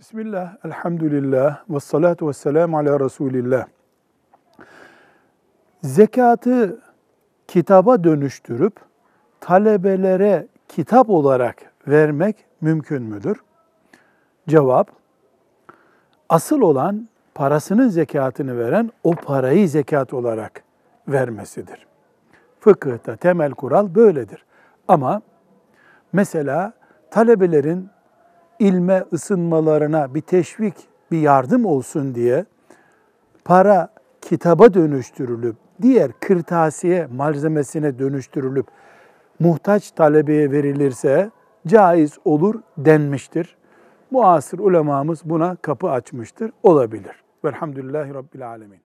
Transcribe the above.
Bismillah, elhamdülillah, ve salatu ve selamu ala Resulillah. Zekatı kitaba dönüştürüp talebelere kitap olarak vermek mümkün müdür? Cevap, asıl olan parasının zekatını veren o parayı zekat olarak vermesidir. Fıkıhta temel kural böyledir. Ama mesela talebelerin ilme ısınmalarına bir teşvik, bir yardım olsun diye para kitaba dönüştürülüp, diğer kırtasiye malzemesine dönüştürülüp muhtaç talebeye verilirse caiz olur denmiştir. Muasır ulemamız buna kapı açmıştır. Olabilir. Velhamdülillahi Rabbil Alemin.